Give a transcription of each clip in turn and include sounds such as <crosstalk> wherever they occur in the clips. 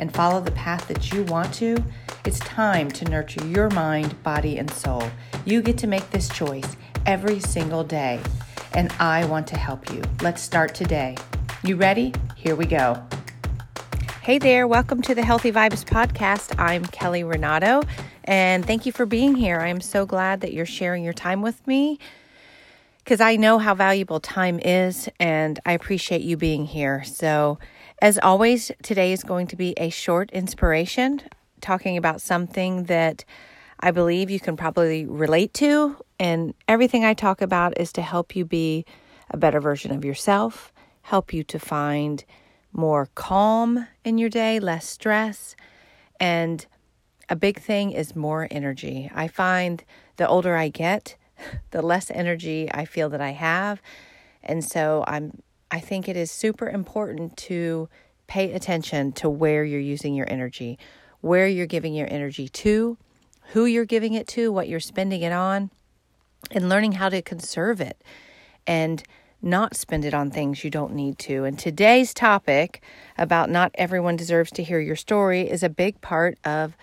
and follow the path that you want to, it's time to nurture your mind, body, and soul. You get to make this choice every single day, and I want to help you. Let's start today. You ready? Here we go. Hey there, welcome to the Healthy Vibes Podcast. I'm Kelly Renato, and thank you for being here. I am so glad that you're sharing your time with me because I know how valuable time is, and I appreciate you being here. So, as always, today is going to be a short inspiration talking about something that I believe you can probably relate to. And everything I talk about is to help you be a better version of yourself, help you to find more calm in your day, less stress. And a big thing is more energy. I find the older I get, <laughs> the less energy I feel that I have. And so I'm I think it is super important to pay attention to where you're using your energy, where you're giving your energy to, who you're giving it to, what you're spending it on, and learning how to conserve it and not spend it on things you don't need to. And today's topic about not everyone deserves to hear your story is a big part of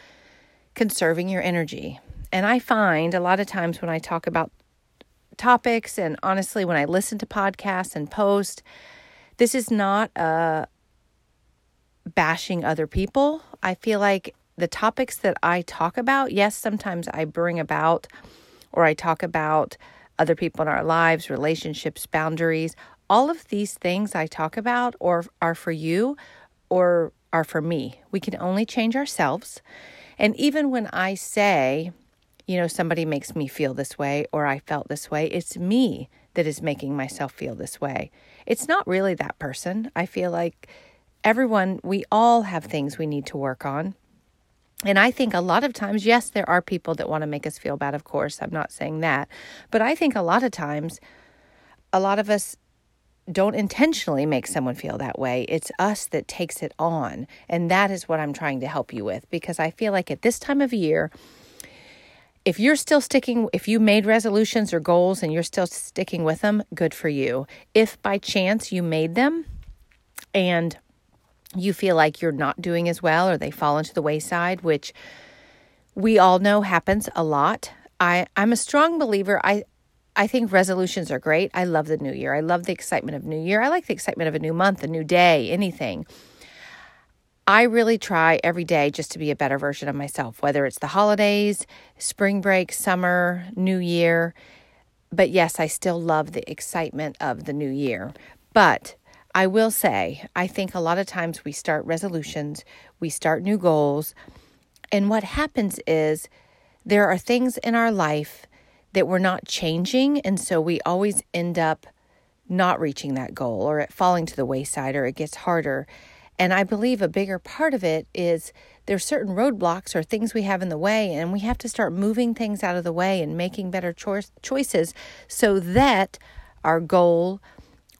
conserving your energy. And I find a lot of times when I talk about topics and honestly when I listen to podcasts and post this is not a bashing other people. I feel like the topics that I talk about, yes, sometimes I bring about or I talk about other people in our lives, relationships, boundaries. All of these things I talk about or are for you or are for me. We can only change ourselves. And even when I say, you know, somebody makes me feel this way or I felt this way, it's me that is making myself feel this way. It's not really that person. I feel like everyone, we all have things we need to work on. And I think a lot of times, yes, there are people that want to make us feel bad, of course. I'm not saying that. But I think a lot of times, a lot of us don't intentionally make someone feel that way. It's us that takes it on. And that is what I'm trying to help you with because I feel like at this time of year, if you're still sticking, if you made resolutions or goals and you're still sticking with them, good for you. If by chance you made them and you feel like you're not doing as well or they fall into the wayside, which we all know happens a lot. I, I'm a strong believer. I, I think resolutions are great. I love the new year. I love the excitement of new year. I like the excitement of a new month, a new day, anything. I really try every day just to be a better version of myself, whether it's the holidays, spring break, summer, new year. But yes, I still love the excitement of the new year. But I will say, I think a lot of times we start resolutions, we start new goals, and what happens is there are things in our life that we're not changing. And so we always end up not reaching that goal or it falling to the wayside or it gets harder. And I believe a bigger part of it is there's certain roadblocks or things we have in the way, and we have to start moving things out of the way and making better cho- choices so that our goal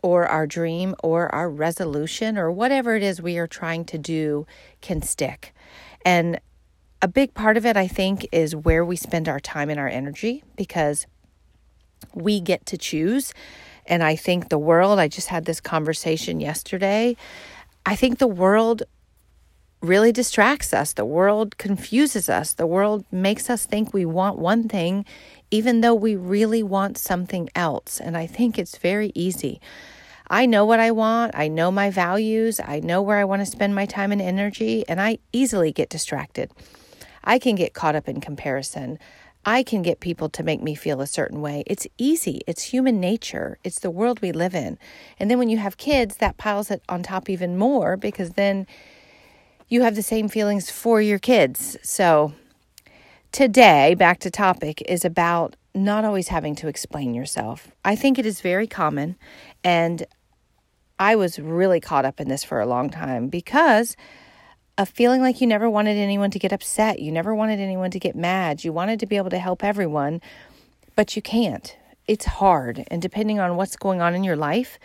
or our dream or our resolution or whatever it is we are trying to do can stick. And a big part of it, I think, is where we spend our time and our energy because we get to choose. And I think the world, I just had this conversation yesterday I think the world really distracts us. The world confuses us. The world makes us think we want one thing, even though we really want something else. And I think it's very easy. I know what I want. I know my values. I know where I want to spend my time and energy, and I easily get distracted. I can get caught up in comparison. I can get people to make me feel a certain way. It's easy. It's human nature. It's the world we live in. And then when you have kids, that piles it on top even more because then you have the same feelings for your kids. So today, back to topic, is about not always having to explain yourself. I think it is very common. And I was really caught up in this for a long time because of feeling like you never wanted anyone to get upset. You never wanted anyone to get mad. You wanted to be able to help everyone, but you can't. It's hard. And depending on what's going on in your life,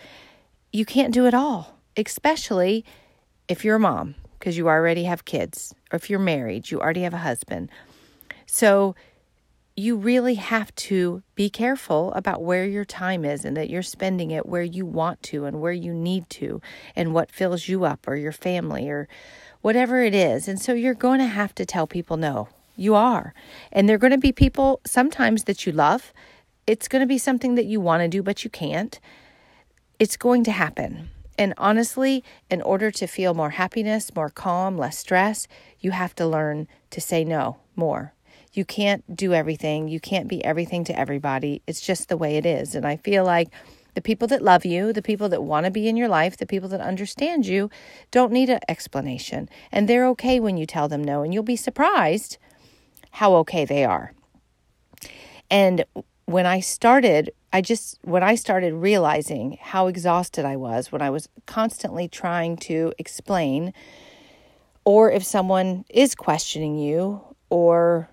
you can't do it all, especially if you're a mom, because you already have kids, or if you're married, you already have a husband. So, you really have to be careful about where your time is and that you're spending it where you want to and where you need to and what fills you up or your family or whatever it is. And so you're going to have to tell people no. You are. And they're going to be people sometimes that you love. It's going to be something that you want to do, but you can't. It's going to happen. And honestly, in order to feel more happiness, more calm, less stress, you have to learn to say no more. You can't do everything. You can't be everything to everybody. It's just the way it is. And I feel like the people that love you, the people that want to be in your life, the people that understand you, don't need an explanation. And they're okay when you tell them no. And you'll be surprised how okay they are. And when I started, I just, when I started realizing how exhausted I was, when I was constantly trying to explain, or if someone is questioning you, or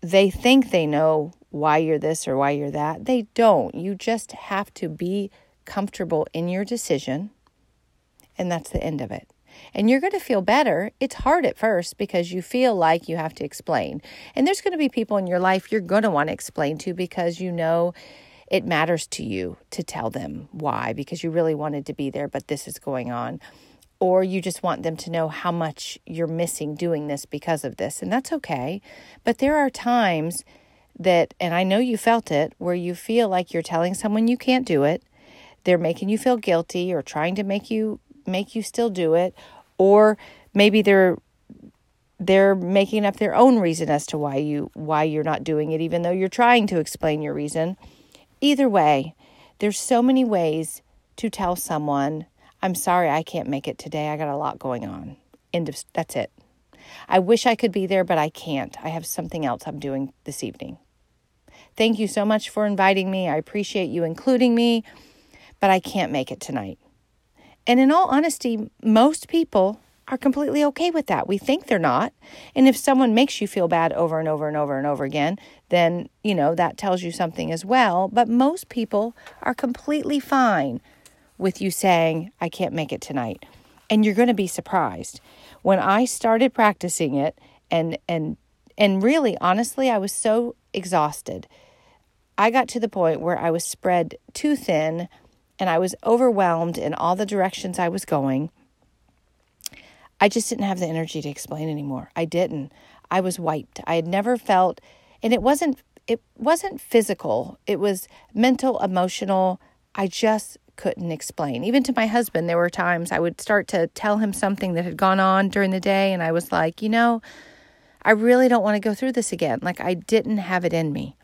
they think they know why you're this or why you're that. They don't. You just have to be comfortable in your decision, and that's the end of it. And you're going to feel better. It's hard at first because you feel like you have to explain. And there's going to be people in your life you're going to want to explain to because you know it matters to you to tell them why, because you really wanted to be there, but this is going on. Or you just want them to know how much you're missing doing this because of this. And that's okay. But there are times that, and I know you felt it, where you feel like you're telling someone you can't do it. They're making you feel guilty or trying to make you make you still do it, or maybe they're they're making up their own reason as to why you why you're not doing it even though you're trying to explain your reason. Either way, there's so many ways to tell someone, "I'm sorry I can't make it today. I got a lot going on." End of that's it. I wish I could be there, but I can't. I have something else I'm doing this evening. Thank you so much for inviting me. I appreciate you including me, but I can't make it tonight. And in all honesty, most people are completely okay with that. We think they're not. And if someone makes you feel bad over and over and over and over again, then, you know, that tells you something as well. But most people are completely fine with you saying, I can't make it tonight. And you're going to be surprised. When I started practicing it and and and really honestly, I was so exhausted I got to the point where I was spread too thin and I was overwhelmed in all the directions I was going. I just didn't have the energy to explain anymore. I didn't. I was wiped. I had never felt and it wasn't it wasn't physical. It was mental, emotional. I just couldn't explain. Even to my husband, there were times I would start to tell him something that had gone on during the day and I was like, "You know, I really don't want to go through this again." Like I didn't have it in me.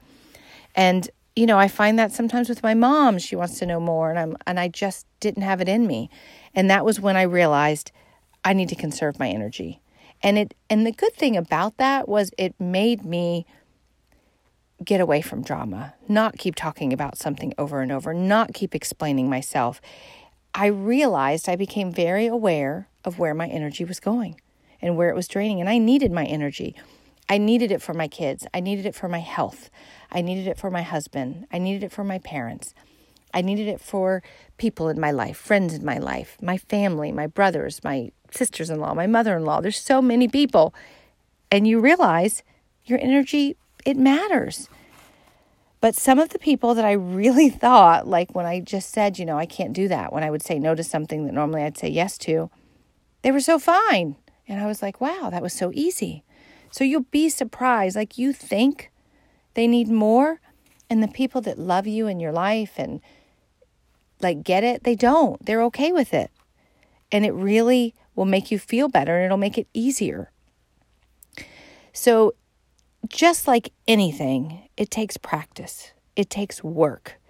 And you know, I find that sometimes with my mom, she wants to know more and I'm and I just didn't have it in me. And that was when I realized I need to conserve my energy. And it and the good thing about that was it made me get away from drama, not keep talking about something over and over, not keep explaining myself. I realized I became very aware of where my energy was going and where it was draining and I needed my energy. I needed it for my kids. I needed it for my health. I needed it for my husband. I needed it for my parents. I needed it for people in my life, friends in my life, my family, my brothers, my sisters in law, my mother in law. There's so many people. And you realize your energy, it matters. But some of the people that I really <laughs> thought, like when I just said, you know, I can't do that, when I would say no to something that normally I'd say yes to, they were so fine. And I was like, wow, that was so easy. So you'll be surprised. Like you think they need more, and the people that love you in your life and like get it, they don't. They're okay with it. And it really will make you feel better and it'll make it easier. So, just like anything, it takes practice, it takes work.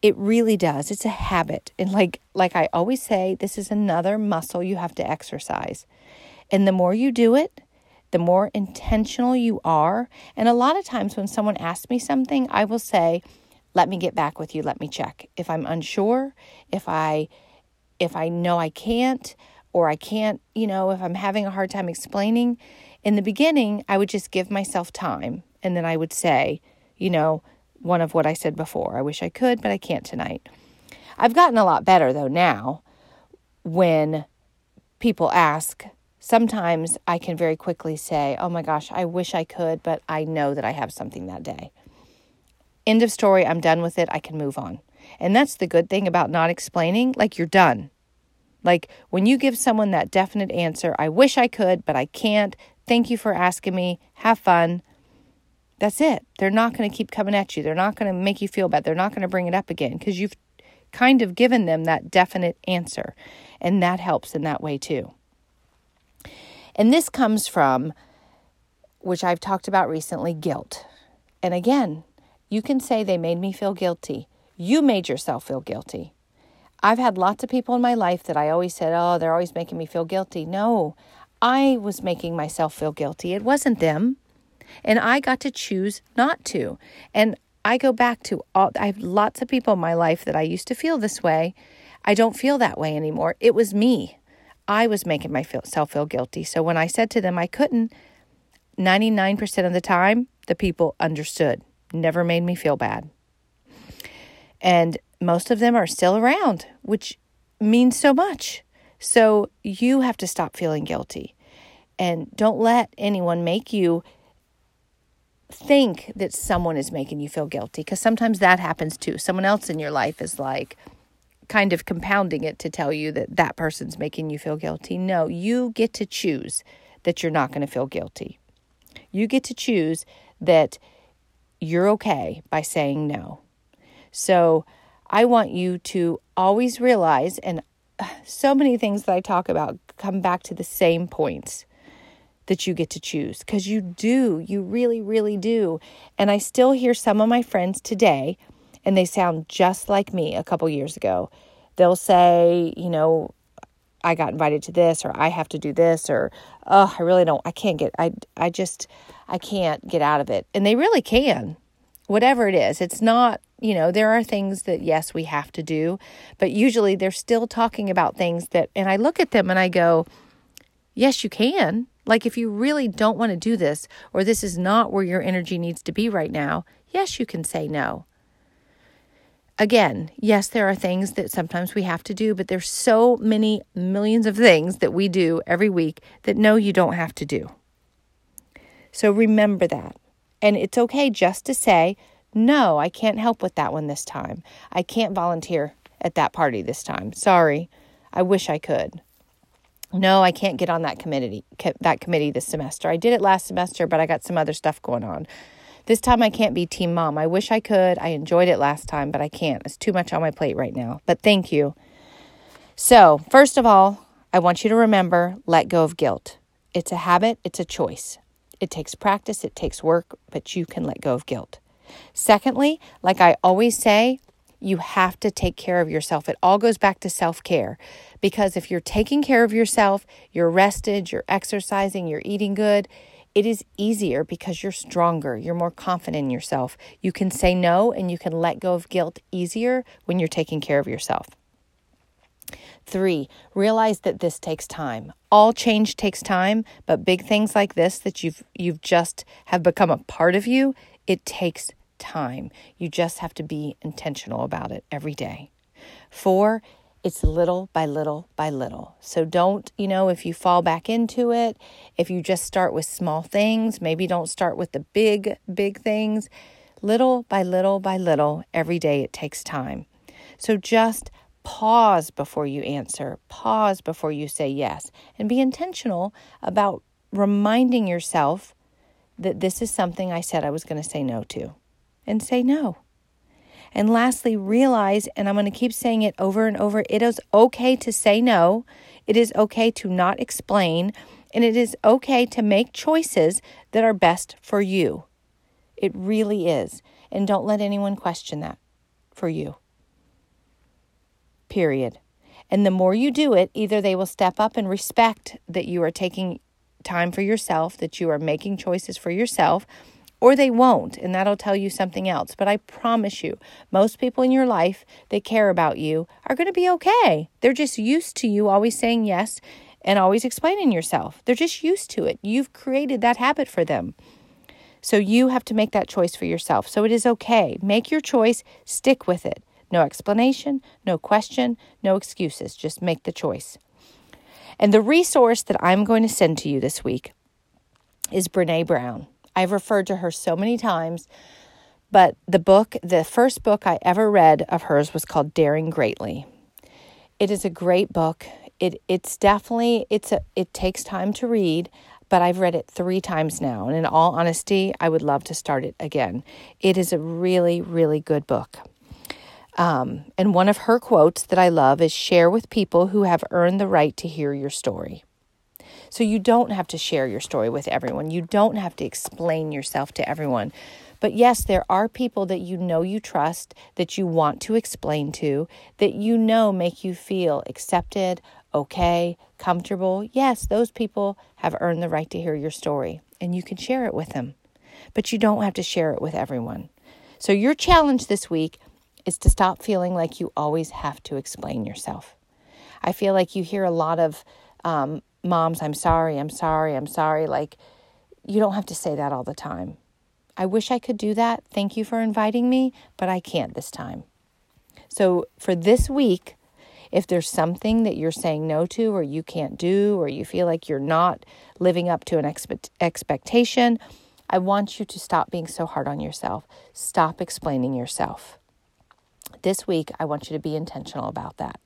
It really does. It's a habit. And like like I always say, this is another muscle you have to exercise. And the more you do it, the more intentional you are. And a lot of times when someone asks me something, I will say, "Let me get back with you. Let me check." If I'm unsure, if I if I know I can't or I can't, you know, if I'm having a hard time explaining, in the beginning, I would just give myself time and then I would say, you know, one of what I said before. I wish I could, but I can't tonight. I've gotten a lot better though now when people ask. Sometimes I can very quickly say, oh my gosh, I wish I could, but I know that I have something that day. End of story. I'm done with it. I can move on. And that's the good thing about not explaining. Like you're done. Like when you give someone that definite answer, I wish I could, but I can't. Thank you for asking me. Have fun. That's it. They're not going to keep coming at you. They're not going to make you feel bad. They're not going to bring it up again because you've kind of given them that definite answer. And that helps in that way too. And this comes from, which I've talked about recently, guilt. And again, you can say they made me feel guilty. You made yourself feel guilty. I've had lots of people in my life that I always said, oh, they're always making me feel guilty. No, I was making myself feel guilty. It wasn't them. And I got to choose not to. And I go back to all, I have lots of people in my life that I used to feel this way. I don't feel that way anymore. It was me. I was making myself feel guilty. So when I said to them I couldn't, 99% of the time, the people understood, never made me feel bad. And most of them are still around, which means so much. So you have to stop feeling guilty. And don't let anyone make you think that someone is making you feel guilty because sometimes that happens too. Someone else in your life is like kind of compounding it to tell you that that person's making you feel guilty. No, you get to choose that you're not going to feel guilty. You get to choose that you're okay by saying no. So I want you to always realize, and uh, so many things that I talk about come back to the same points that you get to choose because you do. You really, really do. And I still hear some of my friends today, and they sound just like me a couple years ago. They'll say, you know, I got invited to this, or I have to do this, or oh, I really don't, I can't get, I, I just, I can't get out of it. And they really can, whatever it is. It's not, you know, there are things that, yes, we have to do, but usually they're still talking about things that, and I look at them and I go, yes, you can. Like, if you really don't want to do this, or this is not where your energy needs to be right now, yes, you can say no. Again, yes, there are things that sometimes we have to do, but there's so many millions of things that we do every week that no, you don't have to do. So remember that. And it's okay just to say, no, I can't help with that one this time. I can't volunteer at that party this time. Sorry. I wish I could no, I can't get on that committee that committee this semester. I did it last semester, but I got some other stuff going on. This time I can't be team mom. I wish I could. I enjoyed it last time, but I can't. It's too much on my plate right now. But thank you. So, first of all, I want you to remember let go of guilt. It's a habit, it's a choice. It takes practice, it takes work, but you can let go of guilt. Secondly, like I always say, you have to take care of yourself. It all goes back to self care because if you're taking care of yourself, you're rested, you're exercising, you're eating good, it is easier because you're stronger, you're more confident in yourself. You can say no and you can let go of guilt easier when you're taking care of yourself. Three, realize that this takes time. All change takes time, but big things like this that you've you've just have become a part of you, it takes time. You just have to be intentional about it every day. Four, it's little by little by little. So don't, you know, if you fall back into it, if you just start with small things, maybe don't start with the big, big things. Little by little by little, every day it takes time. So just pause before you answer, pause before you say yes, and be intentional about reminding yourself that this is something I said I was going to say no to and say no. And lastly, realize, and I'm going to keep saying it over and over it is okay to say no. It is okay to not explain. And it is okay to make choices that are best for you. It really is. And don't let anyone question that for you. Period. And the more you do it, either they will step up and respect that you are taking time for yourself, that you are making choices for yourself, or they won't, and that'll tell you something else. But I promise you, most people in your life that care about you are going to be okay. They're just used to you always saying yes and always explaining yourself. They're just used to it. You've created that habit for them. So you have to make that choice for yourself. So it is okay. Make your choice, stick with it. No explanation, no question, no excuses. Just make the choice. And the resource that I'm going to send to you this week is Brene Brown. I've referred to her so many times, but the book, the first book I ever read of hers was called Daring Greatly. It is a great book. It it's definitely it's a it takes time to read, but I've read it 3 times now, and in all honesty, I would love to start it again. It is a really really good book. Um, and one of her quotes that I love is share with people who have earned the right to hear your story. So you don't have to share your story with everyone. You don't have to explain yourself to everyone. But yes, there are people that you know you trust, that you want to explain to, that you know make you feel accepted, okay, comfortable. Yes, those people have earned the right to hear your story, and you can share it with them. But you don't have to share it with everyone. So, your challenge this week is to stop feeling like you always have to explain yourself. I feel like you hear a lot of um, moms, I'm sorry, I'm sorry, I'm sorry. Like, you don't have to say that all the time. I wish I could do that. Thank you for inviting me, but I can't this time. So, for this week, if there's something that you're saying no to, or you can't do, or you feel like you're not living up to an expect- expectation, I want you to stop being so hard on yourself. Stop explaining yourself. This week, I want you to be intentional about that.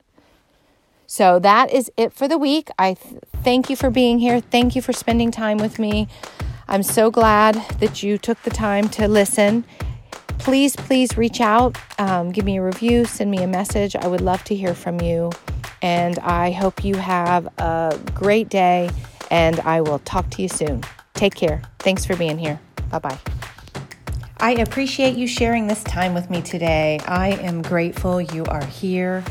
So that is it for the week. I th- thank you for being here. Thank you for spending time with me. I'm so glad that you took the time to listen. Please, please reach out, um, give me a review, send me a message. I would love to hear from you. And I hope you have a great day, and I will talk to you soon. Take care. Thanks for being here. Bye bye. I appreciate you sharing this time with me today. I am grateful you are here.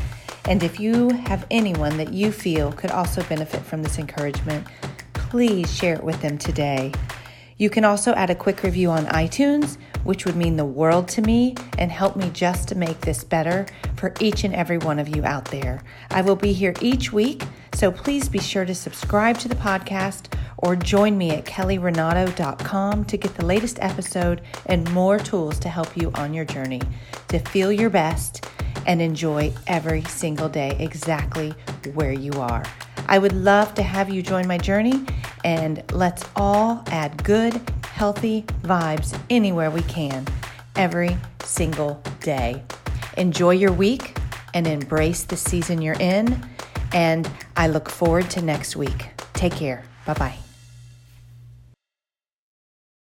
And if you have anyone that you feel could also benefit from this encouragement, please share it with them today. You can also add a quick review on iTunes, which would mean the world to me and help me just to make this better for each and every one of you out there. I will be here each week, so please be sure to subscribe to the podcast or join me at kellyrenato.com to get the latest episode and more tools to help you on your journey to feel your best and enjoy every single day exactly where you are. I would love to have you join my journey and let's all add good, healthy vibes anywhere we can every single day. Enjoy your week and embrace the season you're in. And I look forward to next week. Take care. Bye bye.